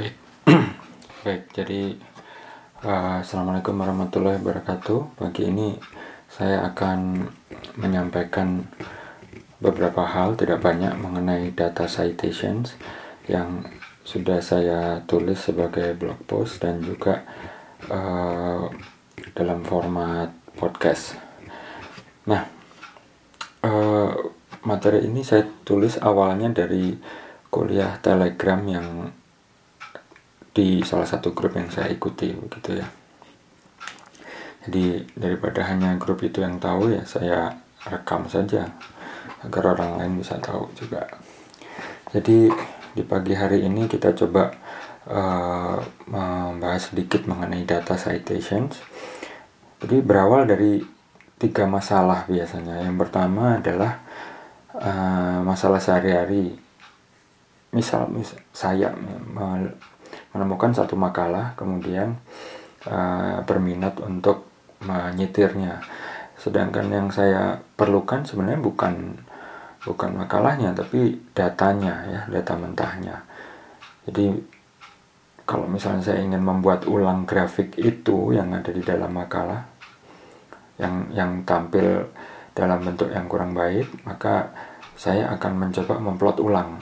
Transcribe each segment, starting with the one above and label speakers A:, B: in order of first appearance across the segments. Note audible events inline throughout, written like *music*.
A: *clears throat* Baik, jadi uh, Assalamualaikum warahmatullahi wabarakatuh. Pagi ini saya akan menyampaikan beberapa hal, tidak banyak, mengenai data citations yang sudah saya tulis sebagai blog post dan juga uh, dalam format podcast. Nah, uh, materi ini saya tulis awalnya dari kuliah Telegram yang di salah satu grup yang saya ikuti begitu ya. Jadi daripada hanya grup itu yang tahu ya saya rekam saja agar orang lain bisa tahu juga. Jadi di pagi hari ini kita coba uh, membahas sedikit mengenai data citations. Jadi berawal dari tiga masalah biasanya. Yang pertama adalah uh, masalah sehari-hari. Misal, misal saya menemukan satu makalah kemudian uh, berminat untuk menyetirnya. Sedangkan yang saya perlukan sebenarnya bukan bukan makalahnya tapi datanya ya data mentahnya. Jadi kalau misalnya saya ingin membuat ulang grafik itu yang ada di dalam makalah yang yang tampil dalam bentuk yang kurang baik maka saya akan mencoba memplot ulang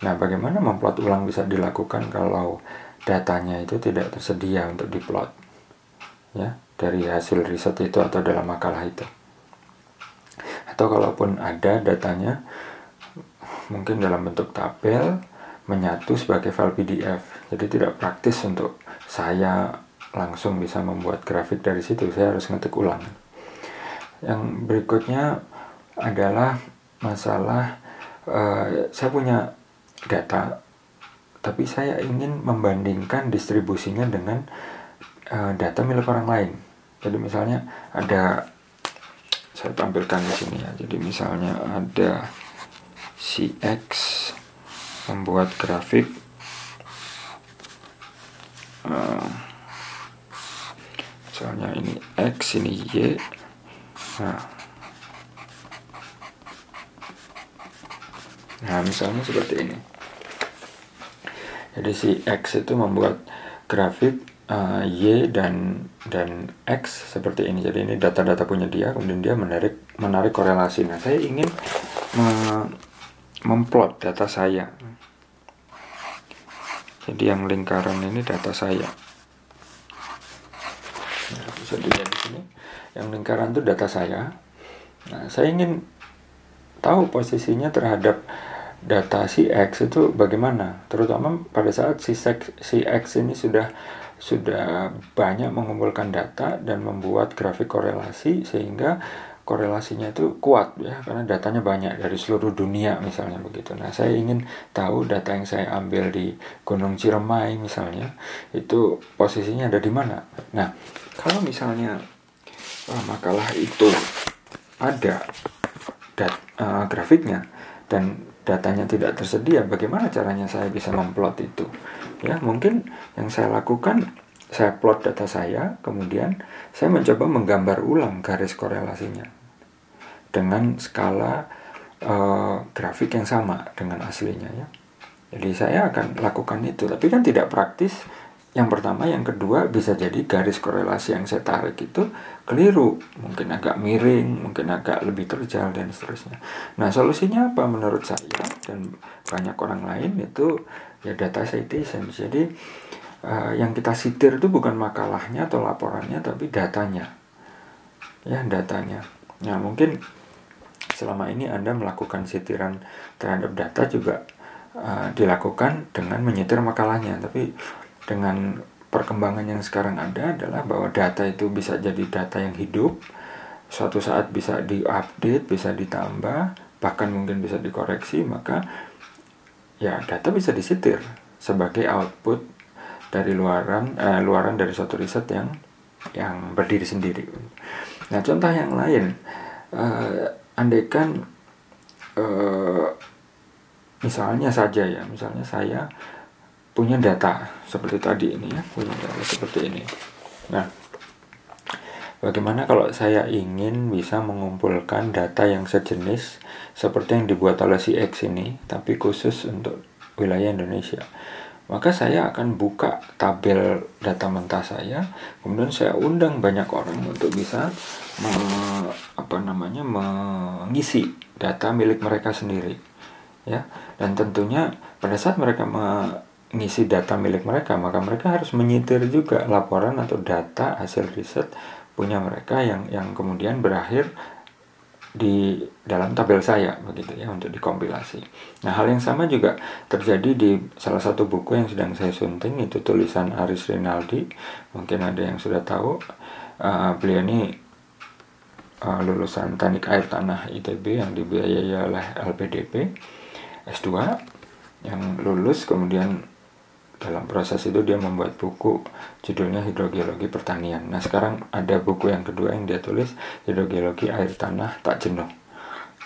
A: Nah, bagaimana memplot ulang bisa dilakukan kalau datanya itu tidak tersedia untuk diplot? Ya, dari hasil riset itu atau dalam makalah itu. Atau kalaupun ada datanya mungkin dalam bentuk tabel menyatu sebagai file PDF. Jadi tidak praktis untuk saya langsung bisa membuat grafik dari situ. Saya harus ngetik ulang. Yang berikutnya adalah masalah uh, saya punya data. Tapi saya ingin membandingkan distribusinya dengan uh, data milik orang lain. Jadi misalnya ada saya tampilkan di sini ya. Jadi misalnya ada si X membuat grafik uh, misalnya ini X ini Y. Nah Nah, misalnya seperti ini. Jadi si X itu membuat grafik uh, Y dan dan X seperti ini. Jadi ini data-data punya dia, kemudian dia menarik menarik korelasi. Nah, saya ingin me memplot data saya. Jadi yang lingkaran ini data saya. Nah, bisa dilihat di sini. Yang lingkaran itu data saya. Nah, saya ingin tahu posisinya terhadap data si X itu bagaimana terutama pada saat si si X ini sudah sudah banyak mengumpulkan data dan membuat grafik korelasi sehingga korelasinya itu kuat ya karena datanya banyak dari seluruh dunia misalnya begitu. Nah, saya ingin tahu data yang saya ambil di Gunung Ciremai misalnya itu posisinya ada di mana. Nah, kalau misalnya uh, makalah itu ada dat, uh, grafiknya dan datanya tidak tersedia, bagaimana caranya saya bisa memplot itu? Ya, mungkin yang saya lakukan saya plot data saya, kemudian saya mencoba menggambar ulang garis korelasinya dengan skala uh, grafik yang sama dengan aslinya ya. Jadi saya akan lakukan itu, tapi kan tidak praktis yang pertama, yang kedua bisa jadi garis korelasi yang saya tarik itu keliru, mungkin agak miring, mungkin agak lebih terjal dan seterusnya. Nah, solusinya apa menurut saya dan banyak orang lain itu ya data citation. Jadi uh, yang kita sitir itu bukan makalahnya atau laporannya tapi datanya. Ya, datanya. Nah, mungkin selama ini Anda melakukan sitiran terhadap data juga uh, dilakukan dengan menyetir makalahnya, tapi dengan perkembangan yang sekarang ada adalah bahwa data itu bisa jadi data yang hidup, suatu saat bisa diupdate, bisa ditambah, bahkan mungkin bisa dikoreksi, maka ya data bisa disitir sebagai output dari luaran eh, luaran dari suatu riset yang yang berdiri sendiri. Nah, contoh yang lain, eh, andaikan eh, misalnya saja ya, misalnya saya punya data seperti tadi ini ya punya data seperti ini nah bagaimana kalau saya ingin bisa mengumpulkan data yang sejenis seperti yang dibuat oleh si X ini tapi khusus untuk wilayah Indonesia maka saya akan buka tabel data mentah saya, kemudian saya undang banyak orang untuk bisa me, apa namanya mengisi data milik mereka sendiri, ya. Dan tentunya pada saat mereka mengisi data milik mereka, maka mereka harus menyitir juga laporan atau data hasil riset punya mereka yang yang kemudian berakhir di dalam tabel saya begitu ya untuk dikompilasi. Nah hal yang sama juga terjadi di salah satu buku yang sedang saya sunting itu tulisan Aris Rinaldi mungkin ada yang sudah tahu uh, beliau ini uh, lulusan teknik air tanah ITB yang dibiayai oleh LPDP S2 yang lulus kemudian dalam proses itu dia membuat buku judulnya hidrogeologi pertanian. Nah sekarang ada buku yang kedua yang dia tulis hidrogeologi air tanah tak jenuh.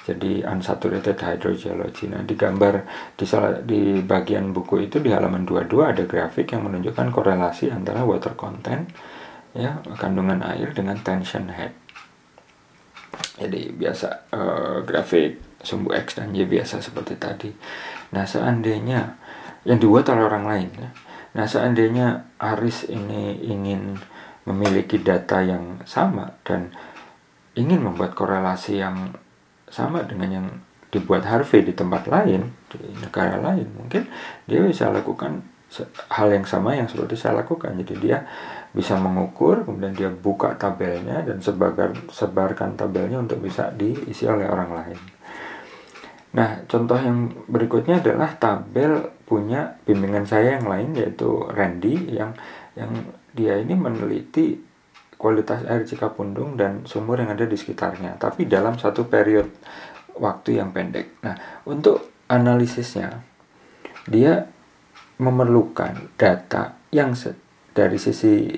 A: Jadi unsaturated hydrogeology. Nah di gambar di, salah, di bagian buku itu di halaman 22 ada grafik yang menunjukkan korelasi antara water content ya kandungan air dengan tension head. Jadi biasa uh, grafik sumbu X dan Y biasa seperti tadi. Nah seandainya yang dibuat oleh orang lain. Ya. Nah, seandainya Aris ini ingin memiliki data yang sama dan ingin membuat korelasi yang sama dengan yang dibuat Harvey di tempat lain, di negara lain, mungkin dia bisa lakukan hal yang sama yang seperti saya lakukan. Jadi dia bisa mengukur, kemudian dia buka tabelnya dan sebagar, sebarkan tabelnya untuk bisa diisi oleh orang lain. Nah, contoh yang berikutnya adalah tabel punya bimbingan saya yang lain yaitu Randy yang yang dia ini meneliti kualitas air Cikapundung dan sumur yang ada di sekitarnya, tapi dalam satu periode waktu yang pendek. Nah, untuk analisisnya dia memerlukan data yang dari sisi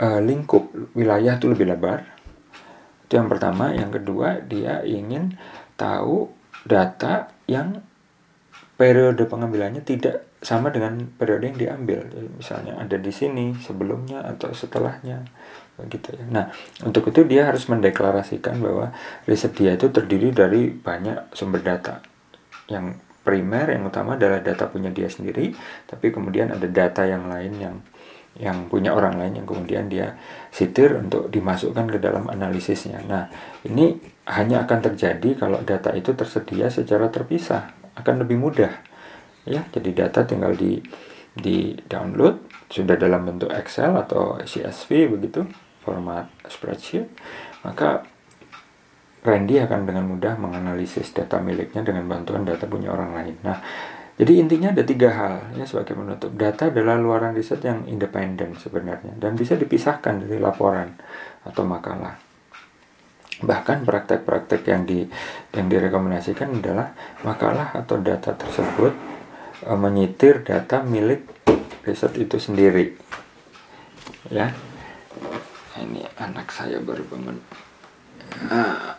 A: uh, lingkup wilayah itu lebih lebar. Itu yang pertama, yang kedua dia ingin tahu data yang periode pengambilannya tidak sama dengan periode yang diambil. Jadi misalnya ada di sini sebelumnya atau setelahnya begitu ya. Nah, untuk itu dia harus mendeklarasikan bahwa riset dia itu terdiri dari banyak sumber data. Yang primer yang utama adalah data punya dia sendiri, tapi kemudian ada data yang lain yang yang punya orang lain yang kemudian dia sitir untuk dimasukkan ke dalam analisisnya. Nah, ini hanya akan terjadi kalau data itu tersedia secara terpisah, akan lebih mudah. Ya, jadi data tinggal di di download sudah dalam bentuk Excel atau CSV begitu, format spreadsheet, maka Randy akan dengan mudah menganalisis data miliknya dengan bantuan data punya orang lain. Nah, jadi intinya ada tiga hal ya sebagai penutup. Data adalah luaran riset yang independen sebenarnya dan bisa dipisahkan dari laporan atau makalah. Bahkan praktek-praktek yang di yang direkomendasikan adalah makalah atau data tersebut e, menyitir data milik riset itu sendiri. Ya. Ini anak saya baru bangun. Ah.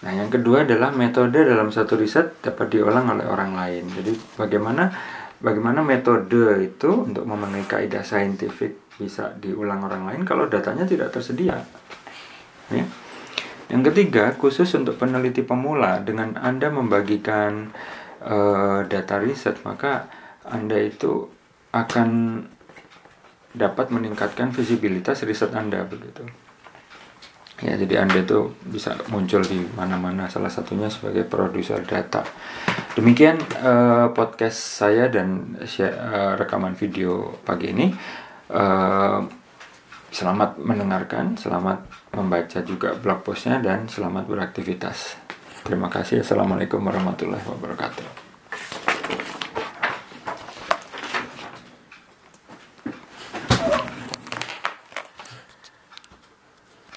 A: Nah, yang kedua adalah metode dalam satu riset dapat diulang oleh orang lain. Jadi, bagaimana bagaimana metode itu untuk memenuhi kaidah saintifik bisa diulang orang lain kalau datanya tidak tersedia. Ya. Yang ketiga, khusus untuk peneliti pemula, dengan Anda membagikan uh, data riset, maka Anda itu akan dapat meningkatkan visibilitas riset Anda begitu ya jadi anda itu bisa muncul di mana-mana salah satunya sebagai produser data. Demikian uh, podcast saya dan share, uh, rekaman video pagi ini. Uh, selamat mendengarkan selamat membaca juga blog postnya dan selamat beraktivitas. Terima kasih. Assalamualaikum warahmatullahi wabarakatuh